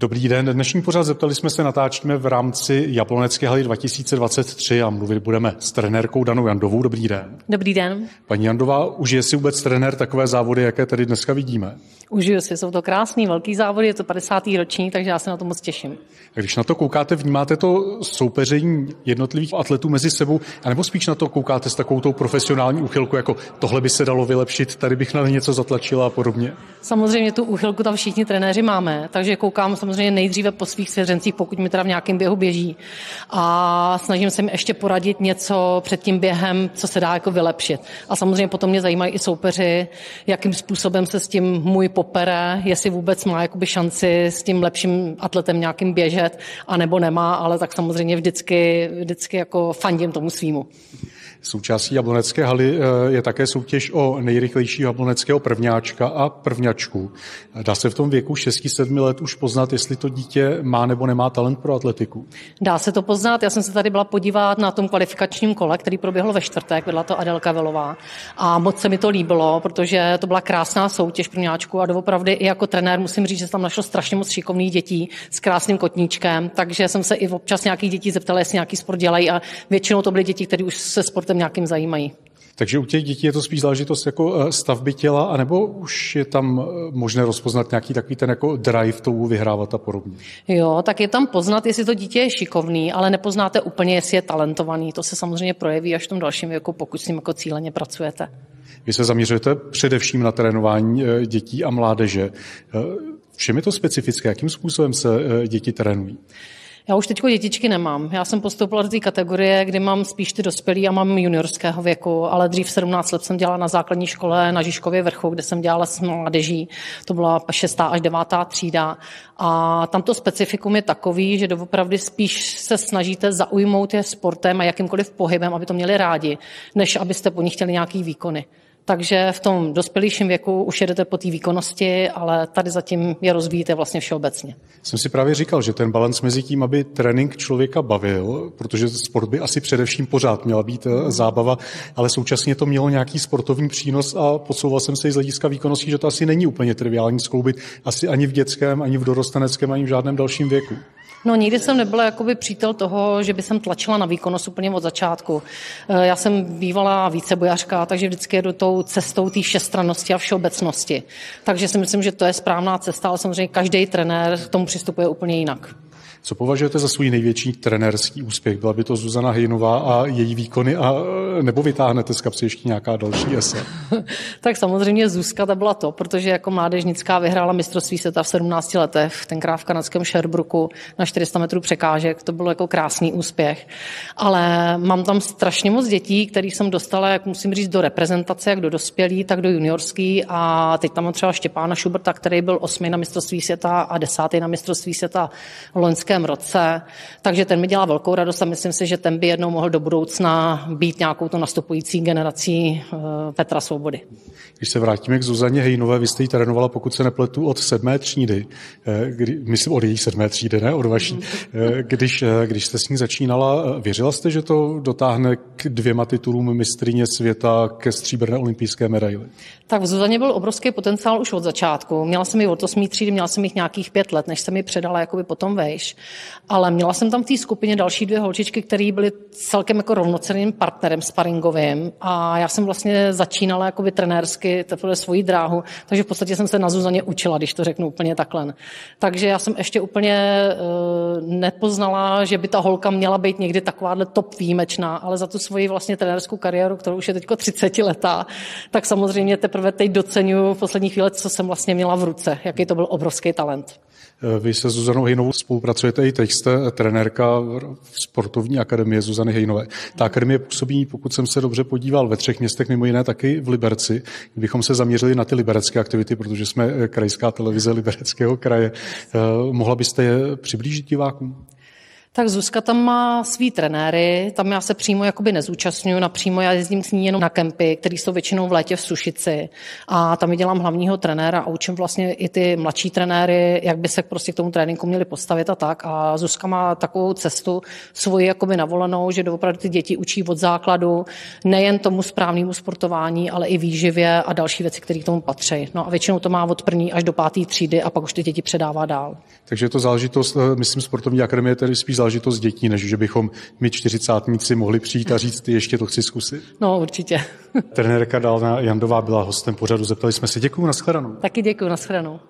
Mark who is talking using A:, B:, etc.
A: Dobrý den. Dnešní pořád zeptali jsme se, natáčíme v rámci Jablonecké haly 2023 a mluvit budeme s trenérkou Danou Jandovou. Dobrý den.
B: Dobrý den.
A: Paní Jandová, užije si vůbec trenér takové závody, jaké tady dneska vidíme?
B: Užiju si, jsou to krásný, velký závody, je to 50. roční, takže já se na to moc těším.
A: A když na to koukáte, vnímáte to soupeření jednotlivých atletů mezi sebou, anebo spíš na to koukáte s takovou tou profesionální úchylkou, jako tohle by se dalo vylepšit, tady bych na něco zatlačila a podobně?
B: Samozřejmě tu úchylku tam všichni trenéři máme, takže koukám samozřejmě nejdříve po svých svěřencích, pokud mi teda v nějakém běhu běží. A snažím se mi ještě poradit něco před tím během, co se dá jako vylepšit. A samozřejmě potom mě zajímají i soupeři, jakým způsobem se s tím můj popere, jestli vůbec má jakoby šanci s tím lepším atletem nějakým běžet, anebo nemá, ale tak samozřejmě vždycky, vždycky jako fandím tomu svýmu.
A: Součástí jablonecké haly eh, je také soutěž o nejrychlejšího jabloneckého prvňáčka a prvňačku. Dá se v tom věku 6-7 let už poznat, jestli to dítě má nebo nemá talent pro atletiku?
B: Dá se to poznat. Já jsem se tady byla podívat na tom kvalifikačním kole, který proběhlo ve čtvrtek, vedla to Adelka Velová. A moc se mi to líbilo, protože to byla krásná soutěž prvňáčku a doopravdy i jako trenér musím říct, že tam našlo strašně moc šikovných dětí s krásným kotníčkem, takže jsem se i občas nějakých dětí zeptala, jestli nějaký sport dělají a většinou to byly děti, které už se sportem nějakým zajímají.
A: Takže u těch dětí je to spíš záležitost jako eh, stavby těla, anebo už je tam eh, možné rozpoznat nějaký takový ten jako drive tou vyhrávat a podobně?
B: Jo, tak je tam poznat, jestli to dítě je šikovný, ale nepoznáte úplně, jestli je talentovaný. To se samozřejmě projeví až v tom dalším věku, pokud s ním jako cíleně pracujete.
A: Vy se zaměřujete především na trénování eh, dětí a mládeže. V čem je to specifické? Jakým způsobem se děti trénují?
B: Já už teď dětičky nemám. Já jsem postoupila do té kategorie, kdy mám spíš ty dospělí a mám juniorského věku, ale dřív 17 let jsem dělala na základní škole na Žižkově vrchu, kde jsem dělala s mládeží. To byla 6. až 9. třída. A tam to specifikum je takový, že doopravdy spíš se snažíte zaujmout je sportem a jakýmkoliv pohybem, aby to měli rádi, než abyste po nich chtěli nějaký výkony. Takže v tom dospělejším věku už jedete po té výkonnosti, ale tady zatím je rozvíjíte vlastně všeobecně.
A: Jsem si právě říkal, že ten balans mezi tím, aby trénink člověka bavil, protože sport by asi především pořád měla být eh, zábava, ale současně to mělo nějaký sportovní přínos a podsouval jsem se i z hlediska výkonnosti, že to asi není úplně triviální skloubit asi ani v dětském, ani v dorosteneckém, ani v žádném dalším věku.
B: No nikdy jsem nebyla jakoby přítel toho, že by jsem tlačila na výkonnost úplně od začátku. Eh, já jsem bývala více bojařka, takže vždycky jedu tou cestou té všestrannosti a všeobecnosti. Takže si myslím, že to je správná cesta, ale samozřejmě každý trenér k tomu přistupuje úplně jinak.
A: Co považujete za svůj největší trenérský úspěch? Byla by to Zuzana Hejnová a její výkony, a, nebo vytáhnete z kapsy ještě nějaká další ese?
B: tak samozřejmě Zuzka to byla to, protože jako mládežnická vyhrála mistrovství světa v 17 letech, tenkrát v kanadském Sherbrooku na 400 metrů překážek, to bylo jako krásný úspěch. Ale mám tam strašně moc dětí, kterých jsem dostala, jak musím říct, do reprezentace, jak do dospělí, tak do juniorský a teď tam mám třeba Štěpána Šuberta, který byl osmi na mistrovství světa a desátý na mistrovství světa loňské loňském roce, takže ten mi dělá velkou radost a myslím si, že ten by jednou mohl do budoucna být nějakou to nastupující generací eh, Petra Svobody.
A: Když se vrátíme k Zuzaně Hejnové, vy jste ji trénovala, pokud se nepletu, od sedmé třídy, eh, kdy, myslím od její sedmé třídy, ne od vaší. Eh, když, když jste s ní začínala, věřila jste, že to dotáhne k dvěma titulům mistrině světa ke stříbrné olympijské medaili?
B: Tak v Zuzaně byl obrovský potenciál už od začátku. Měla jsem ji od 8. třídy, měla jsem jich nějakých pět let, než jsem mi předala jakoby potom vejš. Ale měla jsem tam v té skupině další dvě holčičky, které byly celkem jako rovnocenným partnerem sparingovým a já jsem vlastně začínala jakoby trenérsky teprve svoji dráhu, takže v podstatě jsem se na Zuzaně učila, když to řeknu úplně takhle. Takže já jsem ještě úplně uh, nepoznala, že by ta holka měla být někdy takováhle top výjimečná, ale za tu svoji vlastně trenérskou kariéru, kterou už je teď 30 letá, tak samozřejmě teprve teď docenuju v posledních chvíli, co jsem vlastně měla v ruce, jaký to byl obrovský talent.
A: Eh, vy se Zuzanou Hejnovou spolupracujete i teď, jste trenérka v sportovní akademie Zuzany Hejnové. Ta akademie působí, pokud jsem se dobře podíval, ve třech městech, mimo jiné taky v Liberci. Kdybychom se zaměřili na ty liberecké aktivity, protože jsme eh, krajská televize Libereckého kraje, eh, mohla byste je přiblížit divákům?
B: Tak Zuzka tam má svý trenéry, tam já se přímo jakoby nezúčastňuji, napřímo já jezdím s ní jenom na kempy, které jsou většinou v létě v Sušici a tam dělám hlavního trenéra a učím vlastně i ty mladší trenéry, jak by se prostě k tomu tréninku měli postavit a tak a Zuzka má takovou cestu svoji jakoby navolenou, že doopravdy ty děti učí od základu nejen tomu správnému sportování, ale i výživě a další věci, které k tomu patří. No a většinou to má od první až do páté třídy a pak už ty děti předává dál.
A: Takže je to záležitost, eh, myslím, sportovní akademie tedy spíš záležitost dětí, než že bychom my čtyřicátníci mohli přijít a říct, ty ještě to chci zkusit.
B: No, určitě.
A: Trenérka Dálna Jandová byla hostem pořadu. Zeptali jsme se, děkuji, nashledanou.
B: Taky děkuji, nashledanou.